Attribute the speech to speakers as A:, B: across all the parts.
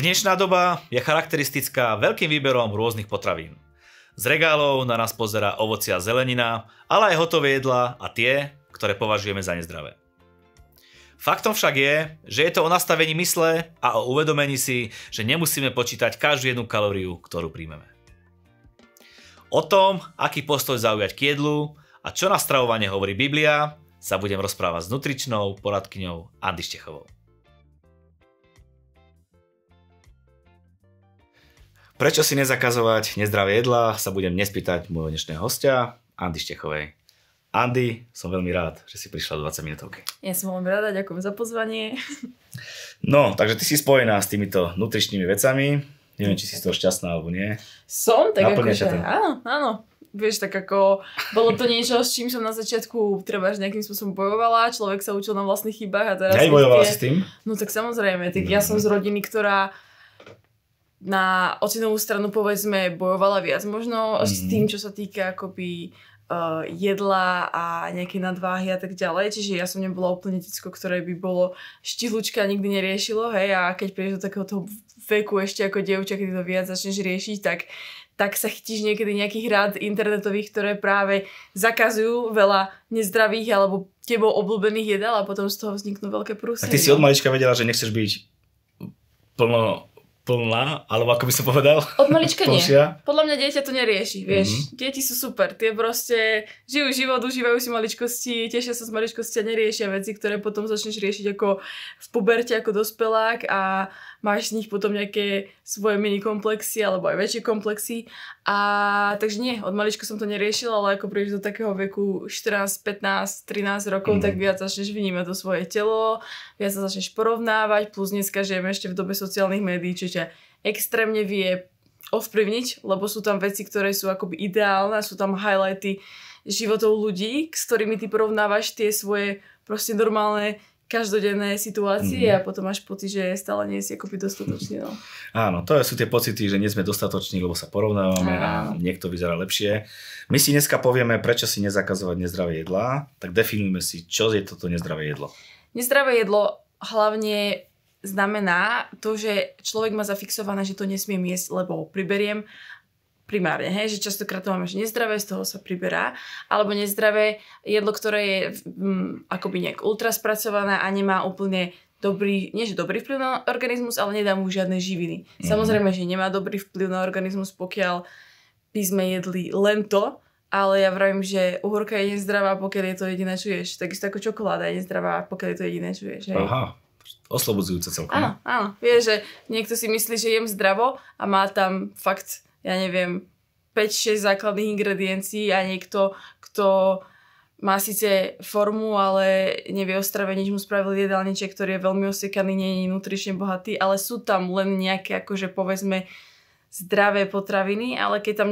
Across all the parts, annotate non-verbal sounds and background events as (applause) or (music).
A: Dnešná doba je charakteristická veľkým výberom rôznych potravín. Z regálov na nás pozera ovocia a zelenina, ale aj hotové jedlá a tie, ktoré považujeme za nezdravé. Faktom však je, že je to o nastavení mysle a o uvedomení si, že nemusíme počítať každú jednu kalóriu, ktorú príjmeme. O tom, aký postoj zaujať k jedlu a čo na stravovanie hovorí Biblia, sa budem rozprávať s nutričnou poradkyňou Andy Štechovou. Prečo si nezakazovať nezdravé jedlá, sa budem nespýtať môjho dnešného hostia, Andy Štechovej. Andy, som veľmi rád, že si prišla do 20 minútovky.
B: Ja som veľmi rada, ďakujem za pozvanie.
A: No, takže ty si spojená s týmito nutričnými vecami. Neviem, či si z toho šťastná alebo nie.
B: Som, tak
A: Naplňa
B: ako,
A: ťa
B: že,
A: to?
B: áno, áno. Vieš, tak ako, bolo to niečo, s čím som na začiatku treba nejakým spôsobom bojovala, človek sa učil na vlastných chybách a teraz...
A: Aj bojovala si s tým?
B: No tak samozrejme, tak ja som z rodiny, ktorá na ocinovú stranu povedzme bojovala viac možno s
A: Mhm.
B: tým, čo sa týka akoby uh, jedla a nejaké nadváhy a tak ďalej. Čiže ja som nebola úplne decko, ktoré by bolo štilučka nikdy neriešilo, hej, a keď prídeš do takého toho veku ešte ako dievča, keď to viac začneš riešiť, tak tak sa chytíš niekedy nejakých rád internetových, ktoré práve zakazujú veľa nezdravých alebo tebou obľúbených jedál a potom z toho vzniknú veľké prúsy.
A: Tak ty si od malička vedela, že nechceš byť plno, plná, alebo ako by som povedal?
B: Od malička nie. Podľa mňa dieťa to nerieši, vieš.
A: Mhm.
B: Mm-hmm. Deti sú super, tie proste žijú život, užívajú si maličkosti, tešia sa z maličkosti a neriešia veci, ktoré potom začneš riešiť ako v puberte, ako dospelák a máš z nich potom nejaké svoje mini komplexy alebo aj väčšie komplexy. A takže nie, od malička som to neriešila, ale ako prídeš do takého veku 14, 15, 13 rokov,
A: Mhm.
B: tak viac začneš vnímať to svoje telo, viac sa začneš porovnávať, plus dneska žijeme ešte v dobe sociálnych médií, čo ťa extrémne vie ovplyvniť, lebo sú tam veci, ktoré sú akoby ideálne, sú tam highlighty životov ľudí, s ktorými ty porovnávaš tie svoje proste normálne každodenné situácie
A: Mhm.
B: a potom máš pocit, že stále nie si akoby dostatočný. No.
A: Áno, to sú tie pocity, že nie sme dostatoční, lebo sa porovnávame a
B: Áno.
A: niekto vyzerá lepšie. My si dneska povieme, prečo si nezakazovať nezdravé jedlá, tak definujme si, čo je toto nezdravé jedlo.
B: Nezdravé jedlo hlavne znamená to, že človek má zafixované, že to nesmiem jesť, lebo priberiem primárne, hej, že častokrát to máme, že nezdravé, z toho sa priberá, alebo nezdravé jedlo, ktoré je mm, akoby nejak ultraspracované a nemá úplne dobrý, nie že dobrý vplyv na organizmus, ale nedá mu žiadne živiny.
A: Mhm.
B: Samozrejme, že nemá dobrý vplyv na organizmus, pokiaľ by sme jedli len to, ale ja vravím, že uhorka je nezdravá, pokiaľ je to jediné, čo ješ. Takisto ako čokoláda je nezdravá, pokiaľ je to jediné, čo ješ. Hej.
A: Aha, oslobodzujúce celkom.
B: Áno, áno. Vieš, že niekto si myslí, že jem zdravo a má tam fakt, ja neviem, 5-6 základných ingrediencií a niekto, kto má síce formu, ale nevie o strave, nič mu spravil jedálniček, ktorý je veľmi osekaný, nie je nutrične bohatý, ale sú tam len nejaké, akože povedzme, zdravé potraviny, ale keď tam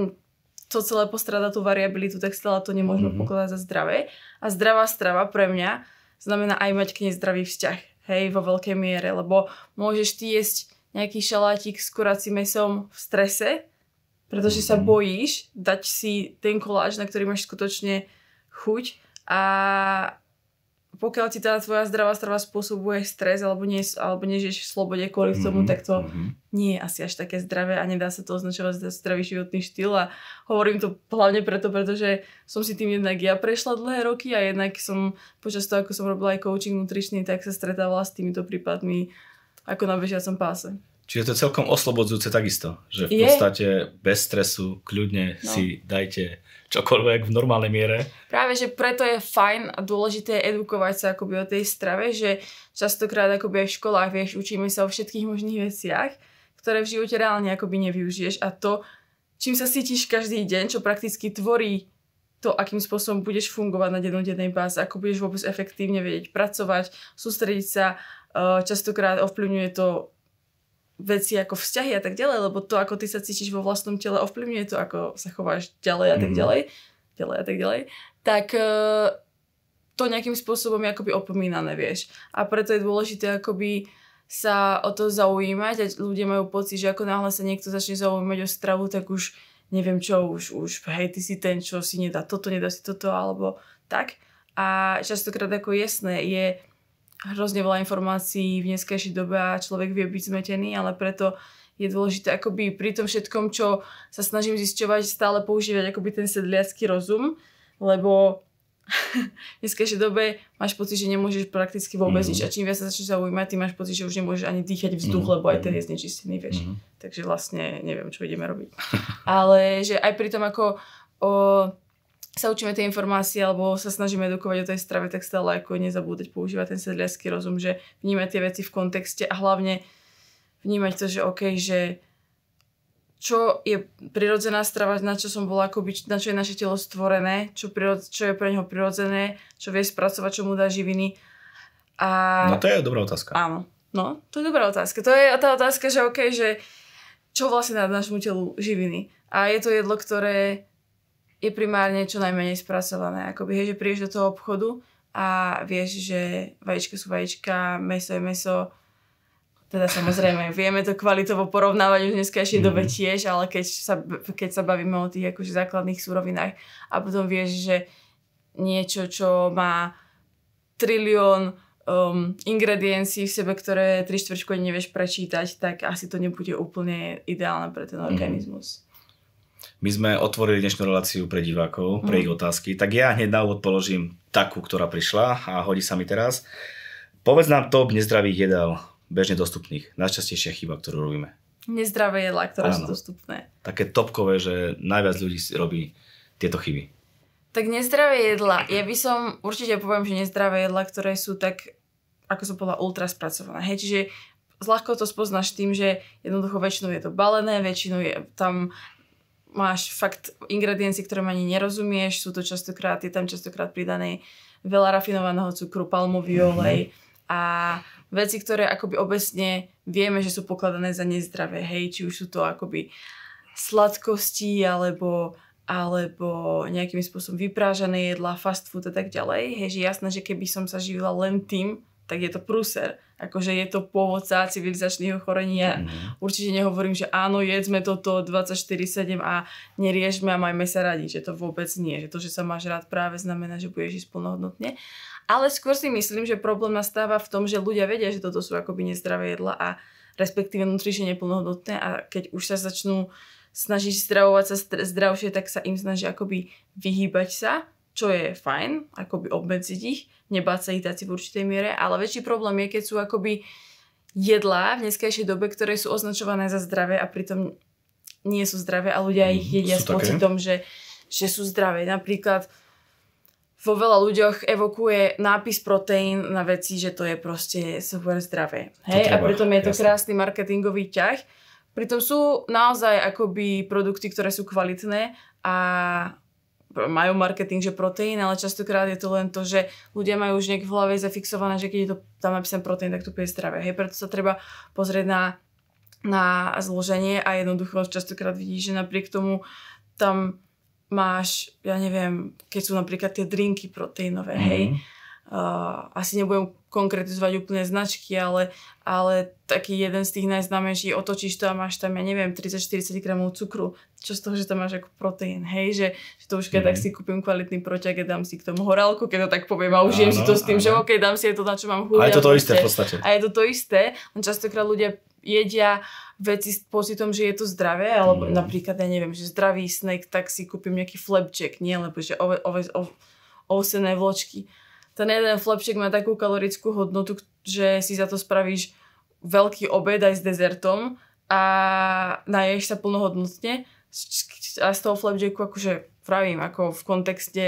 B: to celé postrada tú variabilitu, tak stále to
A: Mhm.
B: mm-hmm. pokladať za zdravé. A zdravá strava pre mňa znamená aj mať k nej zdravý vzťah. Hej, vo veľkej miere, lebo môžeš ty jesť nejaký šalátik s kuracím mesom v strese, pretože sa
A: Mhm.
B: bojíš dať si ten koláč, na ktorý máš skutočne chuť a pokiaľ ti tá tvoja zdravá strava spôsobuje stres alebo, nie, alebo nežiješ v slobode kvôli tomu,
A: Mhm,
B: tak to
A: mhm.
B: nie je asi až také zdravé a nedá sa to označovať za zdravý životný štýl a hovorím to hlavne preto, pretože som si tým jednak ja prešla dlhé roky a jednak som počas toho, ako som robila aj coaching nutričný, tak sa stretávala s týmito prípadmi ako na bežiacom páse.
A: Čiže to je celkom oslobodzujúce takisto, že v
B: Je.
A: podstate bez stresu, kľudne
B: No.
A: si dajte čokoľvek v normálnej miere.
B: Práve, že preto je fajn a dôležité edukovať sa akoby o tej strave, že častokrát akoby aj v školách, vieš, učíme sa o všetkých možných veciach, ktoré v živote reálne akoby nevyužiješ a to, čím sa cítiš každý deň, čo prakticky tvorí to, akým spôsobom budeš fungovať na dennodennej báze, ako budeš vôbec efektívne vedieť pracovať, sústrediť sa, eh, častokrát ovplyvňuje to veci ako vzťahy a tak ďalej, lebo to, ako ty sa cítiš vo vlastnom tele, ovplyvňuje to, ako sa chováš ďalej a tak
A: Mhm.
B: ďalej, ďalej a tak ďalej, tak eh, to nejakým spôsobom je akoby opomínané, vieš. A preto je dôležité akoby sa o to zaujímať a ľudia majú pocit, že ako náhle sa niekto začne zaujímať o stravu, tak už neviem čo, už, už hej, ty si ten, čo si nedá toto, nedá si toto, alebo tak. A častokrát ako jasné je hrozne veľa informácií v dneskejšej dobe a človek vie byť zmetený, ale preto je dôležité akoby pri tom všetkom, čo sa snažím zisťovať, stále používať akoby ten sedliacký rozum, lebo (laughs) v dneskejšej dobe máš pocit, že nemôžeš prakticky vôbec mm. nič a čím viac sa začneš zaujímať, ty máš pocit, že už nemôžeš ani dýchať vzduch, mm. lebo aj ten je znečistený, vieš. Mm. Takže vlastne neviem, čo ideme robiť. (laughs) Ale že aj pri tom, ako o, sa učíme tie informácie alebo sa snažíme edukovať o tej strave, tak stále ako nezabúdať používať ten sedliacký rozum, že vnímať tie veci v kontexte a hlavne vnímať to, že OK, že čo je prirodzená strava, na čo som bola akoby, na čo je naše telo stvorené, čo, prirod, čo je pre neho prirodzené, čo vie spracovať, čo mu dá živiny. A...
A: No to je dobrá otázka.
B: Áno, no, to je dobrá otázka. To je tá otázka, že OK, že čo vlastne dá našemu telu živiny. A je to jedlo, ktoré je primárne čo najmenej spracované. Akoby, hej, že prídeš do toho obchodu a vieš, že vajíčka sú vajíčka, meso je meso, teda samozrejme, (laughs) vieme to kvalitovo porovnávať už dneska ešte mm-hmm. dobe tiež, ale keď sa, keď sa bavíme o tých akože základných súrovinách a potom vieš, že niečo, čo má trilión um, ingrediencií v sebe, ktoré tri štvrčko nevieš prečítať, tak asi to nebude úplne ideálne pre ten mhm. organizmus.
A: My sme otvorili dnešnú reláciu pre divákov, pre mm. ich otázky, tak ja hneď na úvod položím takú, ktorá prišla a hodí sa mi teraz. Povedz nám top nezdravých jedál bežne dostupných. Najčastejšia chyba, ktorú robíme.
B: Nezdravé jedlá, ktoré Áno. sú dostupné.
A: Také topkové, že najviac ľudí robí tieto chyby.
B: Tak nezdravé jedlá. Ja by som určite poviem, že nezdravé jedlá, ktoré sú tak, ako som povedala, ultra spracované. Hej, čiže ľahko to spoznáš tým, že jednoducho väčšinou je to balené, väčšinou je tam máš fakt ingrediencie, ktoré ani nerozumieš, sú to častokrát, je tam častokrát pridané veľa rafinovaného cukru, palmový mhm. olej a veci, ktoré akoby obecne vieme, že sú pokladané za nezdravé, hej, či už sú to akoby sladkosti alebo alebo nejakým spôsobom vyprážané jedlá, fast food a tak ďalej. Hej, že jasné, že keby som sa živila len tým, tak je to prúser. Akože je to pôvodca civilizačných ochorenia. Mm. Určite nehovorím, že áno, jedzme toto 24-7 a neriežme a majme sa radi, že to vôbec nie. Že to, že sa máš rád práve znamená, že budeš ísť plnohodnotne. Ale skôr si myslím, že problém nastáva v tom, že ľudia vedia, že toto sú akoby nezdravé jedla a respektíve nutrične neplnohodnotné a keď už sa začnú snažiť stravovať sa zdravšie, tak sa im snaží akoby vyhýbať sa, čo je fajn, akoby obmedziť ich, nebáť sa ich dať si v určitej miere, ale väčší problém je, keď sú akoby jedlá v dneskajšej dobe, ktoré sú označované za zdravé a pritom nie sú zdravé a ľudia ich mhm. jedia s pocitom, že, že sú zdravé. Napríklad vo veľa ľuďoch evokuje nápis proteín na veci, že to je proste super zdravé. Hej? Treba, a pritom je to jasne. krásny marketingový ťah. Pritom sú naozaj akoby produkty, ktoré sú kvalitné a majú marketing, že proteín, ale častokrát je to len to, že ľudia majú už nejak v hlave zafixované, že keď je to tam napísané proteín, tak to bude zdravé. Hej, preto sa treba pozrieť na, na zloženie a jednoducho častokrát vidíš, že napriek tomu tam máš, ja neviem, keď sú napríklad tie drinky proteínové, mm-hmm. Uh, asi nebudem konkretizovať úplne značky, ale, ale taký jeden z tých najznámejších, otočíš to a máš tam, ja neviem, 30-40 gramov cukru, čo z toho, že tam máš ako proteín, hej, že, že to už keď mm-hmm. tak si kúpim kvalitný proťak a dám si k tomu horálku, keď to tak poviem a užijem si to s tým, áno. že OK, dám si to, na čo mám chuť.
A: A je to to isté v podstate.
B: A je to to isté, len častokrát ľudia jedia veci s pocitom, že je to zdravé, alebo mm. napríklad, ja neviem, že zdravý snack, tak si kúpim nejaký flapjack, nie, lebo že ove, ove, ove, ovsené vločky. Ten jeden flapjack má takú kalorickú hodnotu, že si za to spravíš veľký obed aj s dezertom a naješ sa plnohodnotne a z toho flapjacku akože pravím, ako v kontexte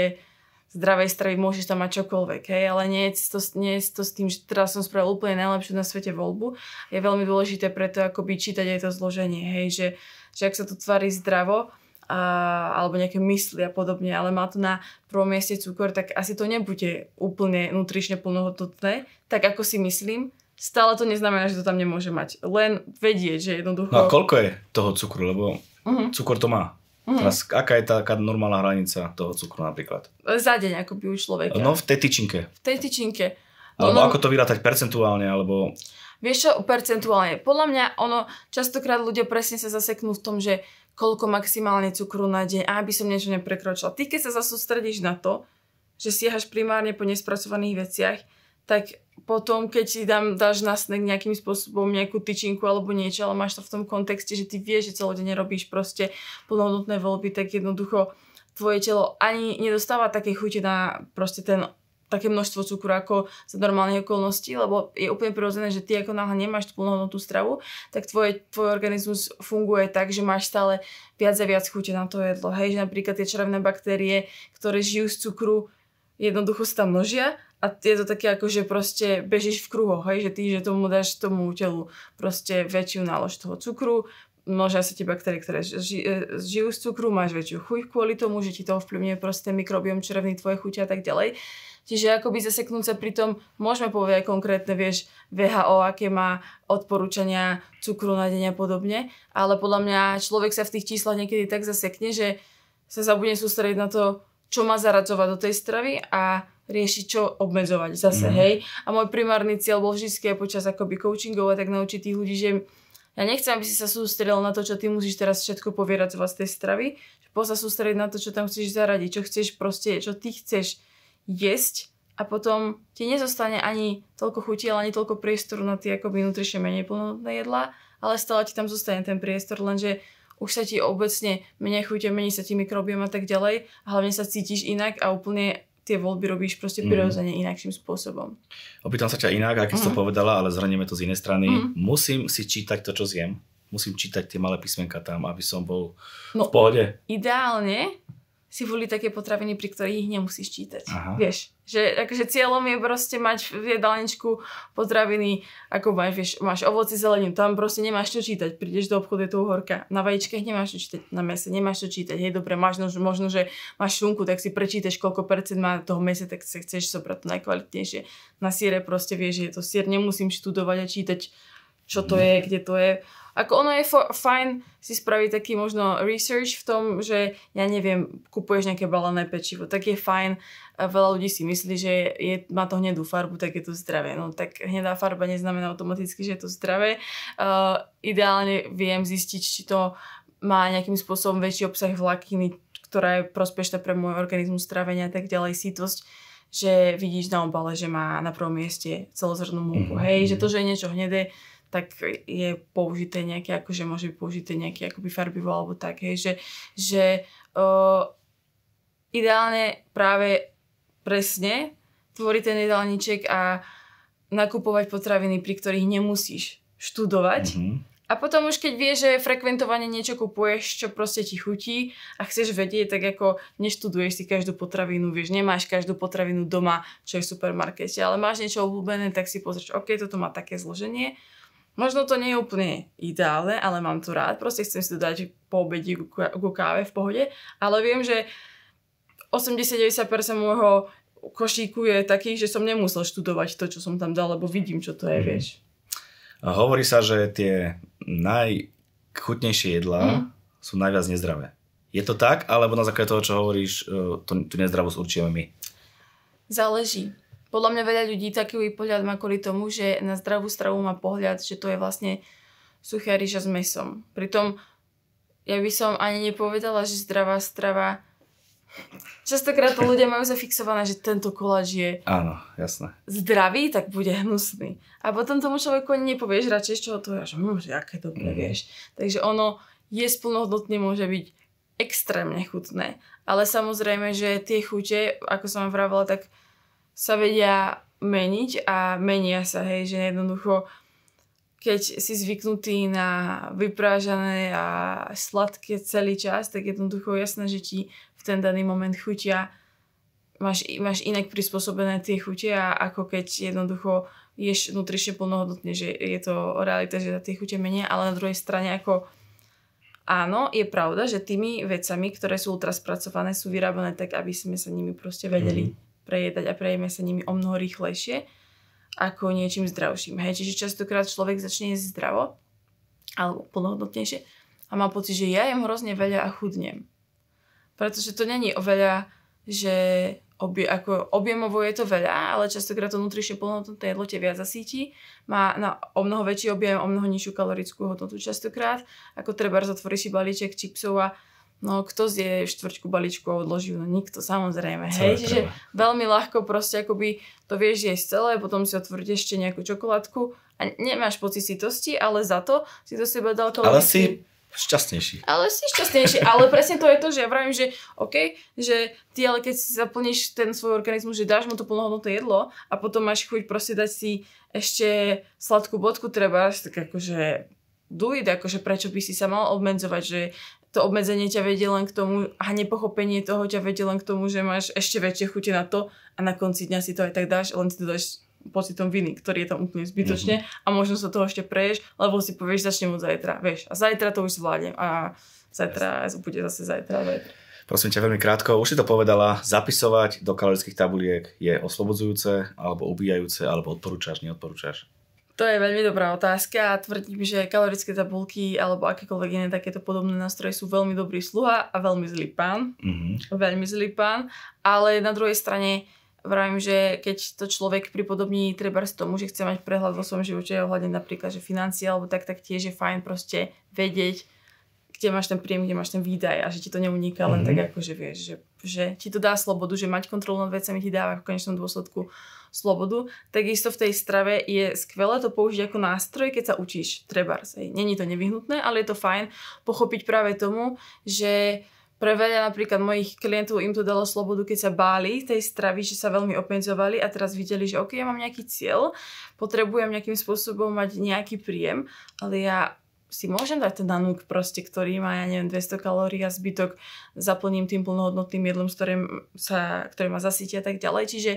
B: zdravej stravy môžeš tam mať čokoľvek, hej, ale nie je, to, nie je to s tým, že teraz som spravil úplne najlepšiu na svete voľbu. Je veľmi dôležité preto akoby čítať aj to zloženie, hej, že, že ak sa to tvári zdravo, a, alebo nejaké mysli a podobne, ale má to na prvom mieste cukor, tak asi to nebude úplne nutrične plnohodnotné, tak ako si myslím, stále to neznamená, že to tam nemôže mať. Len vedieť, že jednoducho...
A: No a koľko je toho cukru, lebo uh-huh. cukor to má. Mm. Teraz, aká je taká normálna hranica toho cukru napríklad?
B: Za deň, ako by u človeka.
A: No v tej tyčinke.
B: V tej tyčinke.
A: Alebo no, ako to vyrátať percentuálne, alebo...
B: Vieš čo, percentuálne. Podľa mňa ono, častokrát ľudia presne sa zaseknú v tom, že koľko maximálne cukru na deň, aby som niečo neprekročila. Ty, keď sa zasústredíš na to, že siahaš primárne po nespracovaných veciach, tak potom, keď si dám, dáš na snack nejakým spôsobom nejakú tyčinku alebo niečo, ale máš to v tom kontexte, že ty vieš, že celodenne robíš proste plnohodnotné voľby, tak jednoducho tvoje telo ani nedostáva také chute na proste ten také množstvo cukru ako za normálnych okolností, lebo je úplne prirodzené, že ty ako náhle nemáš tú plnohodnotnú stravu, tak tvoj, tvoj organizmus funguje tak, že máš stále viac a viac chute na to jedlo. Hej, že napríklad tie červené baktérie, ktoré žijú z cukru, jednoducho sa tam množia a je to také ako, že proste bežíš v kruhoch, hej, že ty, že tomu dáš tomu telu proste väčšiu nálož toho cukru, množia sa ti baktérie, ktoré ži, e, žijú z cukru, máš väčšiu chuť kvôli tomu, že ti to ovplyvňuje proste mikrobiom črevný, tvoje chuť a tak ďalej. Čiže akoby zaseknúť sa pri tom, môžeme povedať konkrétne, vieš, VHO, aké má odporúčania cukru na deň a podobne, ale podľa mňa človek sa v tých číslach niekedy tak zasekne, že sa zabudne sústrediť na to, čo má zaradzovať do tej stravy a riešiť, čo obmedzovať zase, mm. hej. A môj primárny cieľ bol vždy počas akoby coachingov a tak naučiť tých ľudí, že ja nechcem, aby si sa sústredil na to, čo ty musíš teraz všetko povierať z tej stravy, že po sa sústrediť na to, čo tam chceš zaradiť, čo chceš proste, čo ty chceš jesť. A potom ti nezostane ani toľko chuti, ale ani toľko priestoru na tie akoby nutrične menej plnohodnotné jedlá, ale stále ti tam zostane ten priestor, lenže už sa ti obecne menej chute, menej sa ti mikrobiom a tak ďalej. A hlavne sa cítiš inak a úplne tie voľby robíš proste mhm. prirodzene mm. inakším spôsobom.
C: Opýtam sa ťa inak, ako mm. si to mhm. povedala, ale zhrnieme to z inej strany. Mm. Musím si čítať to, čo zjem. Musím čítať tie malé písmenka tam, aby som bol no, v pohode.
B: Ideálne si volí také potraviny, pri ktorých ich nemusíš čítať. Aha. Vieš, že akože cieľom je proste mať v jedálničku potraviny, ako máš, vieš, máš ovoci, zeleninu, tam proste nemáš čo čítať, prídeš do obchodu, je to uhorka. Na vajíčkach nemáš čo čítať, na mese nemáš čo čítať, hej, dobre, máš no, možno, že máš šunku, tak si prečítaš, koľko percent má toho mese, tak sa chceš zobrať to najkvalitnejšie. Na siere proste vieš, že je to sier, nemusím študovať a čítať, čo to je, kde to je ako ono je fo- fajn si spraviť taký možno research v tom, že ja neviem, kupuješ nejaké balené pečivo, tak je fajn. Veľa ľudí si myslí, že je, má to hnedú farbu, tak je to zdravé. No tak hnedá farba neznamená automaticky, že je to zdravé. Uh, ideálne viem zistiť, či to má nejakým spôsobom väčší obsah vlákniny, ktorá je prospešná pre môj organizmus, strávenia a tak ďalej, sítosť že vidíš na obale, že má na prvom mieste celozrnú múku. Mm-hmm. Hej, že to, že je niečo hnedé, tak je použité nejaké, akože môže byť použité nejaké akoby farbivo alebo tak, hej, že, že uh, ideálne práve presne tvoriť ten jedálniček a nakupovať potraviny, pri ktorých nemusíš študovať. Mm-hmm. A potom už keď vieš, že frekventovane niečo kupuješ, čo proste ti chutí a chceš vedieť, tak ako neštuduješ si každú potravinu, vieš, nemáš každú potravinu doma, čo je v supermarkete, ale máš niečo obľúbené, tak si pozrieš, OK, toto má také zloženie, Možno to nie je úplne ideálne, ale mám to rád. Proste chcem si to dať po obedi ku káve v pohode. Ale viem, že 80-90% môjho košíku je taký, že som nemusel študovať to, čo som tam dal, lebo vidím, čo to je, mm. vieš.
C: A hovorí sa, že tie najchutnejšie jedlá mm. sú najviac nezdravé. Je to tak, alebo na základe toho, čo hovoríš, e, to, tú nezdravosť určíme my?
B: Záleží. Podľa mňa veľa ľudí taký pohľad má kvôli tomu, že na zdravú stravu má pohľad, že to je vlastne suchá ryža s mesom. Pritom ja by som ani nepovedala, že zdravá strava Častokrát to ľudia majú zafixované, že tento koláč je
C: Áno, jasné.
B: zdravý, tak bude hnusný. A potom tomu človeku ani nepovieš radšej, z čoho to je, že, hm, že aké dobre mm. vieš. Takže ono je splnohodnotne môže byť extrémne chutné. Ale samozrejme, že tie chute, ako som vám vravila, tak sa vedia meniť a menia sa, hej, že jednoducho keď si zvyknutý na vyprážané a sladké celý čas, tak jednoducho jasné, že ti v ten daný moment chutia máš, máš inak prispôsobené tie chutia, ako keď jednoducho ješ nutrične plnohodnotne, že je to realita, že tie chute menia, ale na druhej strane ako áno, je pravda, že tými vecami, ktoré sú ultra spracované, sú vyrábané tak, aby sme sa nimi proste vedeli mm prejedať a prejeme sa nimi o mnoho rýchlejšie ako niečím zdravším. Hej, čiže častokrát človek začne jesť zdravo alebo plnohodnotnejšie a má pocit, že ja jem hrozne veľa a chudnem. Pretože to není o veľa, že obie, ako objemovo je to veľa, ale častokrát to nutrične plnohodnotné jedlo tie viac zasíti, má na o mnoho väčší objem, o mnoho nižšiu kalorickú hodnotu častokrát, ako treba zatvoriť si balíček čipsov a No kto zje štvrťku balíčku a odloží? No nikto, samozrejme.
C: Celé
B: Hej, čiže veľmi ľahko proste akoby to vieš jesť celé, potom si otvoriť ešte nejakú čokoládku a nemáš pocit sitosti, ale za to si do seba dal
C: Ale
B: kalorický-
C: si šťastnejší.
B: ale si šťastnejší. Ale presne to je to, že ja vravím, že OK, že ty ale keď si zaplníš ten svoj organizmus, že dáš mu to plnohodnotné jedlo a potom máš chuť proste dať si ešte sladkú bodku treba, tak akože do it, akože prečo by si sa mal obmedzovať, že to obmedzenie ťa vedie len k tomu a nepochopenie toho ťa vedie len k tomu, že máš ešte väčšie chute na to a na konci dňa si to aj tak dáš, len si to dáš pocitom viny, ktorý je tam úplne zbytočne mm-hmm. a možno sa toho ešte preješ, lebo si povieš, začnem od zajtra, vieš, a zajtra to už zvládnem a zajtra bude zase zajtra, zajtra.
C: Prosím ťa veľmi krátko, už si to povedala, zapisovať do kalorických tabuliek je oslobodzujúce, alebo ubíjajúce, alebo odporúčaš, neodporúčaš?
B: To je veľmi dobrá otázka a tvrdím, že kalorické tabulky alebo akékoľvek iné takéto podobné nástroje sú veľmi dobrý sluha a veľmi zlý pán.
C: Mhm.
B: Veľmi zlý pán. Ale na druhej strane vravím, že keď to človek pripodobní treba z tomu, že chce mať prehľad vo svojom živote ohľadne napríklad, že financie alebo tak, tak tiež je fajn proste vedieť, kde máš ten príjem, kde máš ten výdaj a že ti to neuniká len
C: Mhm.
B: tak ako, že vieš, že, že ti to dá slobodu, že mať kontrolu nad vecami ti dáva v konečnom dôsledku slobodu. Takisto v tej strave je skvelé to použiť ako nástroj, keď sa učíš trebárs. Není to nevyhnutné, ale je to fajn pochopiť práve tomu, že pre veľa napríklad mojich klientov im to dalo slobodu, keď sa báli tej stravy, že sa veľmi obmedzovali a teraz videli, že ok, ja mám nejaký cieľ, potrebujem nejakým spôsobom mať nejaký príjem, ale ja si môžem dať ten nanúk proste, ktorý má, ja neviem, 200 kalórií a zbytok zaplním tým plnohodnotným jedlom, s ktorým sa, ktoré ma zasytia a tak ďalej. Čiže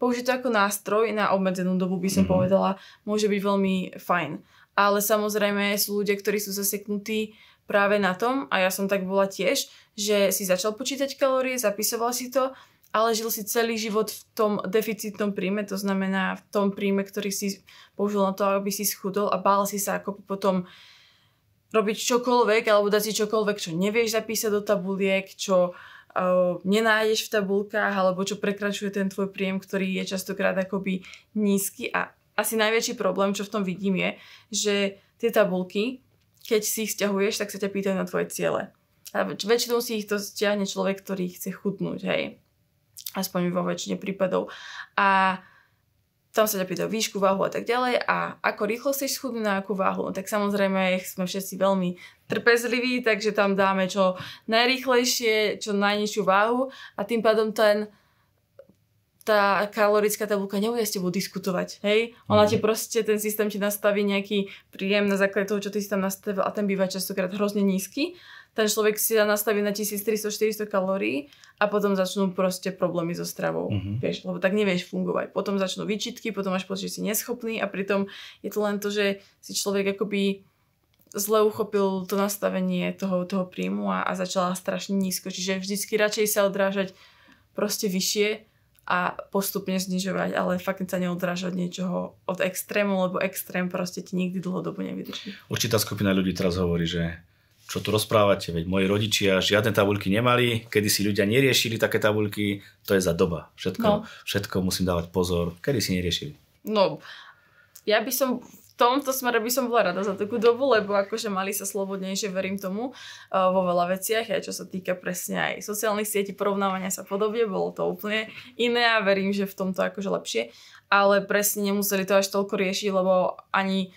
B: použiť to ako nástroj na obmedzenú dobu by som
C: Mhm.
B: povedala, môže byť veľmi fajn. Ale samozrejme sú ľudia, ktorí sú zaseknutí práve na tom, a ja som tak bola tiež, že si začal počítať kalórie, zapisoval si to, ale žil si celý život v tom deficitnom príjme, to znamená v tom príjme, ktorý si použil na to, aby si schudol a bál si sa ako potom robiť čokoľvek alebo dať si čokoľvek, čo nevieš zapísať do tabuliek, čo uh, nenájdeš v tabulkách alebo čo prekračuje ten tvoj príjem, ktorý je častokrát akoby nízky a asi najväčší problém, čo v tom vidím je, že tie tabulky, keď si ich stiahuješ, tak sa ťa pýtajú na tvoje ciele. A väč- väčšinou si ich to stiahne človek, ktorý chce chutnúť, hej. Aspoň vo väčšine prípadov. A tam sa ťa pýtajú výšku, váhu a tak ďalej a ako rýchlo chceš schudnúť na akú váhu. No tak samozrejme sme všetci veľmi trpezliví, takže tam dáme čo najrýchlejšie, čo najnižšiu váhu a tým pádom ten tá kalorická tabulka nebude s tebou diskutovať, hej? Ona
C: Mhm.
B: ti proste, ten systém ti nastaví nejaký príjem na základe toho, čo ty si tam nastavil a ten býva častokrát hrozne nízky. Ten človek si dá nastaviť na 1300-400 kalórií a potom začnú proste problémy so stravou,
C: Mhm.
B: vieš, lebo tak nevieš fungovať. Potom začnú výčitky, potom máš pocit, že si neschopný a pritom je to len to, že si človek akoby zle uchopil to nastavenie toho, toho príjmu a, a začala strašne nízko. Čiže vždycky radšej sa odrážať proste vyššie a postupne znižovať, ale fakt sa neodrážať niečoho od extrému, lebo extrém proste ti nikdy dlhodobo nevydrží.
C: Určitá skupina ľudí teraz hovorí, že čo tu rozprávate, veď moji rodičia žiadne tabulky nemali, kedy si ľudia neriešili také tabulky, to je za doba. Všetko,
B: No.
C: všetko musím dávať pozor, kedy si neriešili.
B: No, ja by som v tomto smere by som bola rada za takú dobu, lebo akože mali sa slobodnejšie, verím tomu, uh, vo veľa veciach, aj čo sa týka presne aj sociálnych sietí, porovnávania sa podobne, bolo to úplne iné a verím, že v tomto akože lepšie, ale presne nemuseli to až toľko riešiť, lebo ani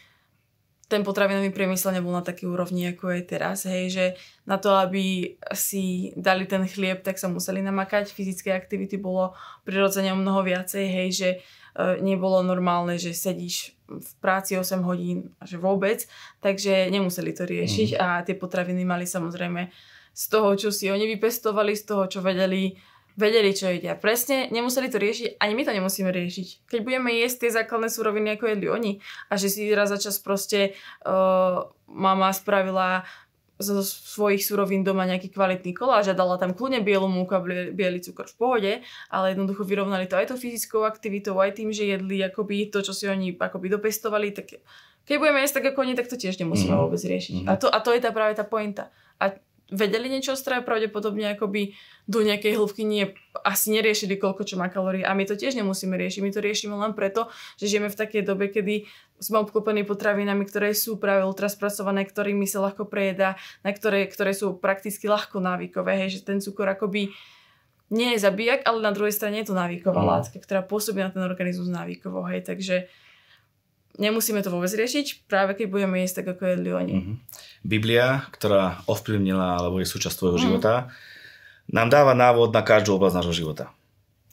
B: ten potravinový priemysel nebol na takej úrovni, ako je teraz, hej, že na to, aby si dali ten chlieb, tak sa museli namakať, fyzické aktivity bolo prirodzene o mnoho viacej, hej, že e, nebolo normálne, že sedíš v práci 8 hodín, že vôbec, takže nemuseli to riešiť a tie potraviny mali samozrejme z toho, čo si oni vypestovali, z toho, čo vedeli, vedeli, čo jedia. Presne, nemuseli to riešiť, ani my to nemusíme riešiť. Keď budeme jesť tie základné suroviny, ako jedli oni, a že si raz za čas proste uh, mama spravila zo svojich surovín doma nejaký kvalitný koláž a dala tam kľudne bielu múku a biely cukor v pohode, ale jednoducho vyrovnali to aj to fyzickou aktivitou, aj tým, že jedli akoby to, čo si oni akoby dopestovali, tak keď budeme jesť tak ako oni, tak to tiež nemusíme
C: Mhm.
B: vôbec riešiť.
C: Mhm.
B: A, to, a to je tá práve tá pointa. A vedeli niečo o strave, pravdepodobne akoby do nejakej hĺbky nie, asi neriešili koľko čo má kalórií a my to tiež nemusíme riešiť. My to riešime len preto, že žijeme v takej dobe, kedy sme obklopení potravinami, ktoré sú práve ultraspracované, ktorými sa ľahko prejedá, na ktoré, ktoré sú prakticky ľahko návykové, hej, že ten cukor akoby nie je zabíjak, ale na druhej strane je to návyková mm. látka, ktorá pôsobí na ten organizmus návykovo, hej, takže nemusíme to vôbec riešiť, práve keď budeme jesť tak, ako jedli oni. Mm-hmm.
C: Biblia, ktorá ovplyvnila, alebo je súčasť tvojho mm. života, nám dáva návod na každú oblasť nášho života.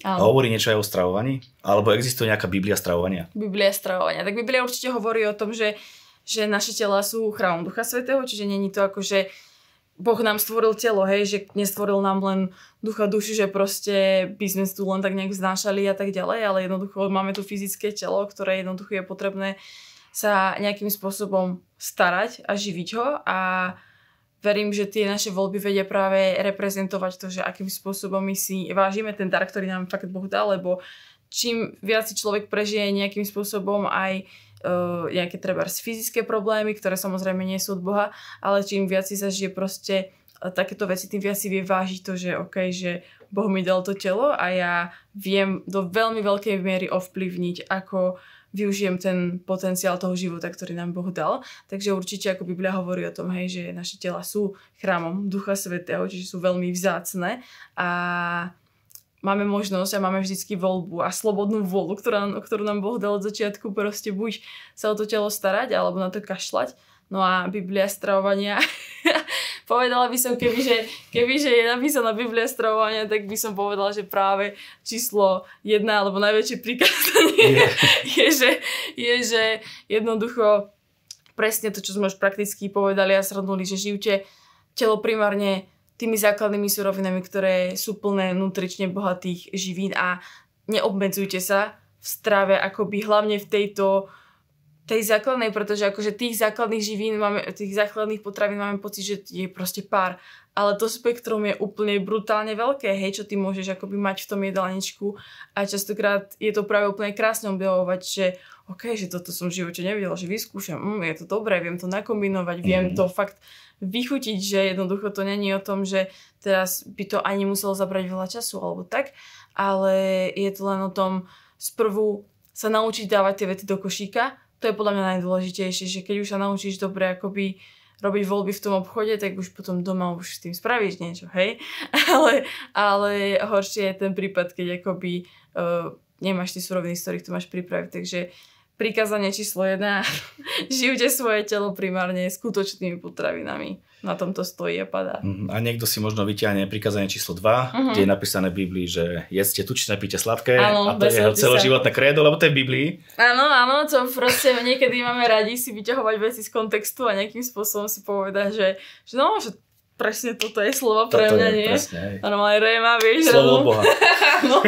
C: Áno. Hovorí niečo aj o stravovaní? Alebo existuje nejaká Biblia stravovania?
B: Biblia stravovania. Tak Biblia určite hovorí o tom, že, že naše tela sú chrámom Ducha Svetého, čiže není to ako, že Boh nám stvoril telo, hej, že nestvoril nám len ducha, duši, že proste by sme tu len tak nejak znášali a tak ďalej, ale jednoducho máme tu fyzické telo, ktoré jednoducho je potrebné sa nejakým spôsobom starať a živiť ho a verím, že tie naše voľby vedia práve reprezentovať to, že akým spôsobom my si vážime ten dar, ktorý nám fakt Boh dal, lebo čím viac si človek prežije nejakým spôsobom aj uh, nejaké treba fyzické problémy, ktoré samozrejme nie sú od Boha, ale čím viac si zažije proste uh, takéto veci, tým viac si vie vážiť to, že OK, že Boh mi dal to telo a ja viem do veľmi veľkej miery ovplyvniť, ako uh, využijem ten potenciál toho života, ktorý nám Boh dal. Takže určite ako Biblia hovorí o tom, hej, že naše tela sú chrámom Ducha Svetého, čiže sú veľmi vzácne a máme možnosť a máme vždycky voľbu a slobodnú vôľu, ktorá, ktorú nám Boh dal od začiatku, proste buď sa o to telo starať, alebo na to kašľať. No a Biblia stravovania, (laughs) povedala by som, kebyže, kebyže je napísaná Biblia stravovania, tak by som povedala, že práve číslo jedna, alebo najväčšie prikázanie yeah. (laughs) je, že, je, že jednoducho presne to, čo sme už prakticky povedali a srodnuli, že žijte telo primárne tými základnými surovinami, ktoré sú plné nutrične bohatých živín a neobmedzujte sa v strave akoby hlavne v tejto tej základnej, pretože akože tých základných živín máme, tých základných potravín máme pocit, že je proste pár. Ale to spektrum je úplne brutálne veľké, hej, čo ty môžeš akoby mať v tom jedálničku a častokrát je to práve úplne krásne objavovať, že OK, že toto som v živote nevidela, že vyskúšam, mm, je to dobré, viem to nakombinovať, viem mm. to fakt vychutiť, že jednoducho to není o tom, že teraz by to ani muselo zabrať veľa času alebo tak, ale je to len o tom sprvu sa naučiť dávať tie vety do košíka to je podľa mňa najdôležitejšie, že keď už sa naučíš dobre akoby robiť voľby v tom obchode, tak už potom doma už s tým spravíš niečo, hej? (laughs) ale, ale horšie je ten prípad, keď akoby uh, nemáš tie suroviny, z ktorých to máš pripraviť, takže prikázanie číslo jedna, (laughs) živte svoje telo primárne skutočnými potravinami. Na tomto stojí a padá.
C: Mhm. A niekto si možno vyťahne prikázanie číslo 2, uh-huh. kde je napísané v Biblii, že jedzte tučné, píte sladké ano, a to je jeho celoživotné krédo, lebo to je v Biblii.
B: Áno, áno, čo proste (laughs) niekedy máme radi si vyťahovať veci z kontextu a nejakým spôsobom si povedať, že, že no, že presne toto je slovo pre mňa, nie? Presne, Normálne réma, vieš.
C: Slovo Boha. (laughs) no,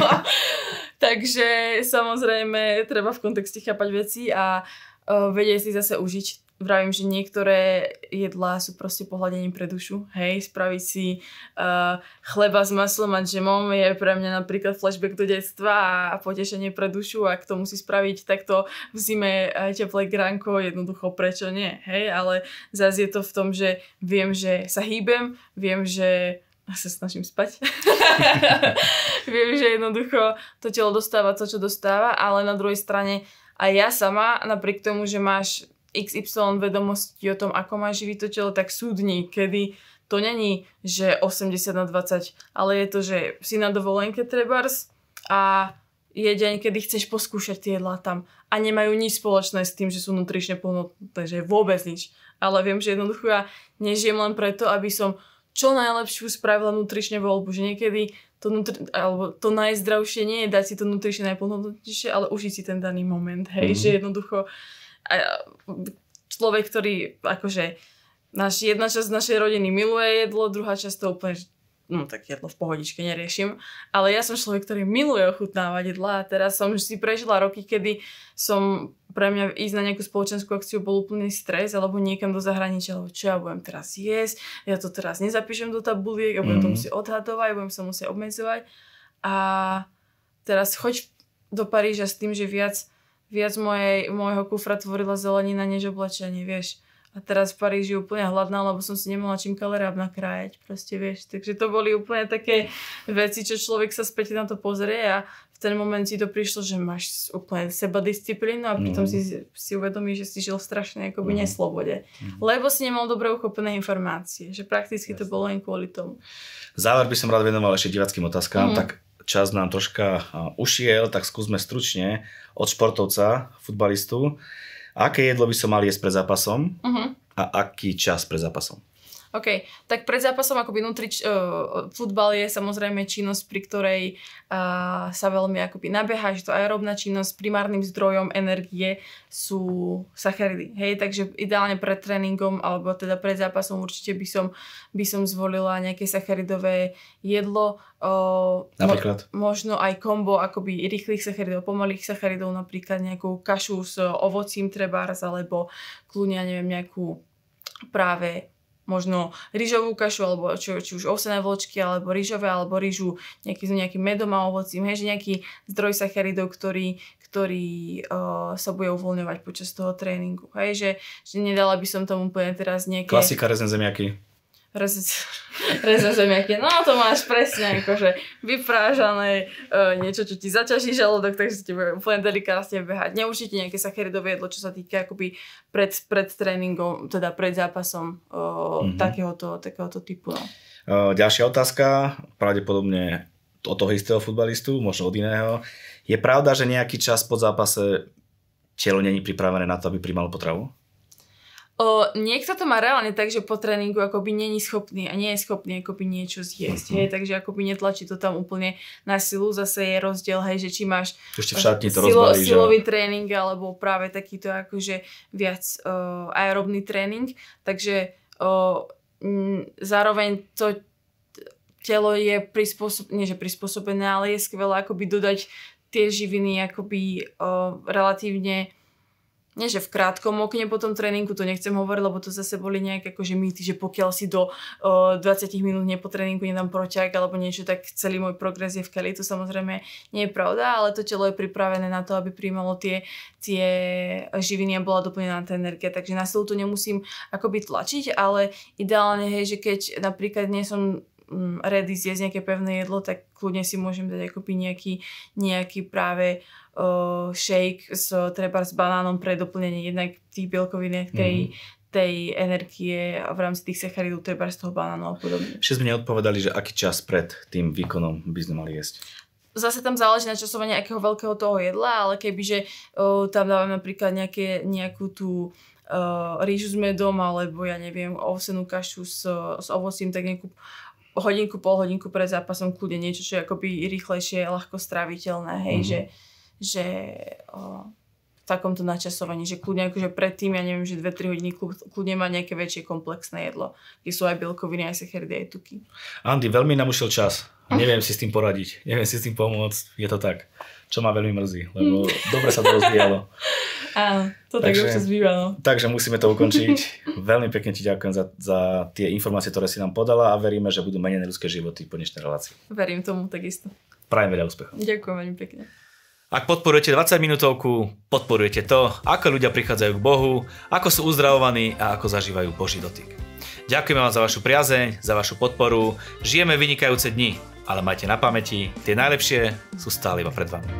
B: takže samozrejme treba v kontexte chápať veci a uh, vedieť si zase užiť vravím, že niektoré jedlá sú proste pohľadením pre dušu. Hej, spraviť si uh, chleba s maslom a džemom je pre mňa napríklad flashback do detstva a potešenie pre dušu a k tomu si spraviť takto v zime uh, teplé gránko, jednoducho prečo nie. Hej, ale zase je to v tom, že viem, že sa hýbem, viem, že sa snažím spať. (laughs) viem, že jednoducho to telo dostáva to, čo dostáva, ale na druhej strane aj ja sama, napriek tomu, že máš XY vedomosti o tom, ako máš živiť to telo, tak sú dní, kedy to není, že 80 na 20, ale je to, že si na dovolenke trebárs a je deň, kedy chceš poskúšať tie jedlá tam a nemajú nič spoločné s tým, že sú nutrične plnotné, že vôbec nič. Ale viem, že jednoducho ja nežijem len preto, aby som čo najlepšiu spravila nutrične voľbu, že niekedy to, nutri- alebo to najzdravšie nie je dať si to nutrične najplnotnejšie, ale užiť si ten daný moment, hej, mm-hmm. že jednoducho a človek, ktorý akože naš, jedna časť našej rodiny miluje jedlo, druhá časť to úplne no tak jedlo v pohodičke neriešim, ale ja som človek, ktorý miluje ochutnávať jedla a teraz som si prežila roky, kedy som pre mňa ísť na nejakú spoločenskú akciu bol úplný stres alebo niekam do zahraničia, alebo čo ja budem teraz jesť, ja to teraz nezapíšem do tabuliek, ja budem mm. to mhm. musieť odhadovať, budem sa musieť obmedzovať a teraz choď do Paríža s tým, že viac viac mojej, môjho kufra tvorila zelenina než oblečenie, vieš. A teraz v Paríži úplne hladná, lebo som si nemohla čím kaleráb nakrájať, proste vieš. Takže to boli úplne také veci, čo človek sa späť na to pozrie a v ten moment si to prišlo, že máš úplne seba disciplínu a pritom mm. si, si uvedomíš, že si žil strašne akoby mm. neslobode. Mm. Lebo si nemal dobre uchopené informácie, že prakticky to bolo len kvôli tomu.
C: Záver by som rád venoval ešte divackým otázkám, mm. tak čas nám troška ušiel, tak skúsme stručne od športovca, futbalistu. Aké jedlo by som mal jesť pred zápasom uh-huh. a aký čas pred zápasom?
B: OK, tak pred zápasom akoby nutrič, uh, futbal je samozrejme činnosť, pri ktorej uh, sa veľmi akoby nabieha, že to aerobná činnosť, primárnym zdrojom energie sú sacharidy. Hej, takže ideálne pred tréningom alebo teda pred zápasom určite by som, by som zvolila nejaké sacharidové jedlo.
C: Uh, napríklad?
B: Mo, možno aj kombo akoby rýchlych sacharidov, pomalých sacharidov, napríklad nejakú kašu s ovocím trebárs alebo kľúňa, neviem, nejakú práve možno rýžovú kašu, alebo či, či už ovsené vločky, alebo rýžové, alebo rýžu nejaký, s nejakým medom a ovocím, hej, že nejaký zdroj sacharidov, ktorý, ktorý uh, sa bude uvoľňovať počas toho tréningu. Hej, že, že nedala by som tomu úplne teraz nejaké...
C: Klasika rezne zemiaky
B: rezať (laughs) zemiaky. No to máš presne akože vyprážané uh, niečo, čo ti zaťaží žalúdok, takže ti bude úplne delikátne behať. Neurčite nejaké sacharidové jedlo, čo sa týka akoby pred, pred tréningom, teda pred zápasom uh, mm-hmm. takéhoto, takéhoto typu. No.
C: Uh, ďalšia otázka, pravdepodobne od toho istého futbalistu, možno od iného. Je pravda, že nejaký čas po zápase telo není pripravené na to, aby primalo potravu?
B: O, niekto to má reálne tak, že po tréningu akoby není schopný a nie je schopný akoby niečo zjesť, hej, takže akoby netlačí to tam úplne na silu, zase je rozdiel, hej, že či máš
C: Ešte v šatni to silo, rozbalí,
B: silový že... tréning alebo práve takýto akože viac uh, aerobný tréning, takže uh, m, zároveň to telo je prispôsobené, nie že prispôsobené, ale je skvelé akoby dodať tie živiny akoby uh, relatívne nie že v krátkom okne po tom tréningu, to nechcem hovoriť, lebo to zase boli nejaké akože mýty, že pokiaľ si do uh, 20 minút nie po tréningu nedám proťák alebo niečo, tak celý môj progres je v keli. To samozrejme nie je pravda, ale to telo je pripravené na to, aby príjmalo tie, tie živiny a bola doplnená tá energia. Takže na silu to nemusím akoby tlačiť, ale ideálne je, že keď napríklad nie som ready zjesť nejaké pevné jedlo, tak kľudne si môžem dať akoby nejaký, nejaký práve uh, shake s, treba s banánom pre doplnenie jednak tých bielkovín, tej, mm. tej energie v rámci tých sacharidov, treba z toho banánu a podobne.
C: Ešte sme neodpovedali, že aký čas pred tým výkonom by sme mali jesť
B: zase tam záleží na časovanie nejakého veľkého toho jedla, ale kebyže uh, tam dávam napríklad nejaké, nejakú tú uh, rýžu s medom alebo ja neviem, ovsenú kašu s, s ovocím, tak nejakú hodinku, pol hodinku pred zápasom kľudne niečo, čo je akoby rýchlejšie, ľahko straviteľné, hej, mm-hmm. že že o, v takomto načasovaní, že kľudne akože predtým, ja neviem, že 2-3 hodiny kľudne má nejaké väčšie komplexné jedlo, kde sú aj bielkoviny, aj sacharidy, aj tuky.
C: Andy, veľmi nám ušiel čas. Neviem si s tým poradiť. Neviem si s tým pomôcť. Je to tak. Čo ma veľmi mrzí, lebo dobre sa to rozvíjalo. (laughs)
B: Áno, to takže, tak občas býva, no.
C: Takže musíme to ukončiť. (laughs) veľmi pekne ti ďakujem za, za tie informácie, ktoré si nám podala a veríme, že budú menené ľudské životy po dnešnej relácii.
B: Verím tomu takisto.
C: Prajem veľa úspechov.
B: Ďakujem veľmi pekne.
A: Ak podporujete 20 minútovku, podporujete to, ako ľudia prichádzajú k Bohu, ako sú uzdravovaní a ako zažívajú Boží dotyk. Ďakujeme vám za vašu priazeň, za vašu podporu. Žijeme vynikajúce dni, ale majte na pamäti, tie najlepšie sú stále iba pred vami.